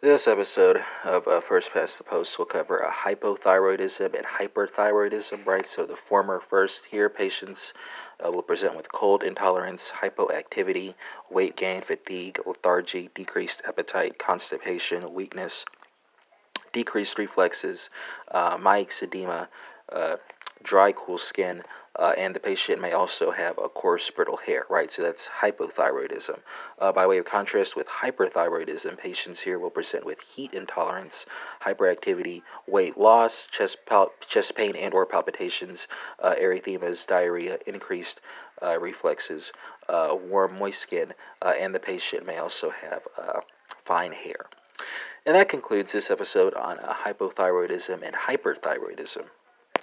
This episode of uh, First Past the Post will cover hypothyroidism and hyperthyroidism, right? So the former first here, patients uh, will present with cold intolerance, hypoactivity, weight gain, fatigue, lethargy, decreased appetite, constipation, weakness, decreased reflexes, uh, myxedema, uh, dry, cool skin, uh, and the patient may also have a coarse, brittle hair, right? So that's hypothyroidism. Uh, by way of contrast with hyperthyroidism, patients here will present with heat intolerance, hyperactivity, weight loss, chest, pal- chest pain and or palpitations, uh, arrhythmias, diarrhea, increased uh, reflexes, uh, warm, moist skin, uh, and the patient may also have fine hair. And that concludes this episode on hypothyroidism and hyperthyroidism.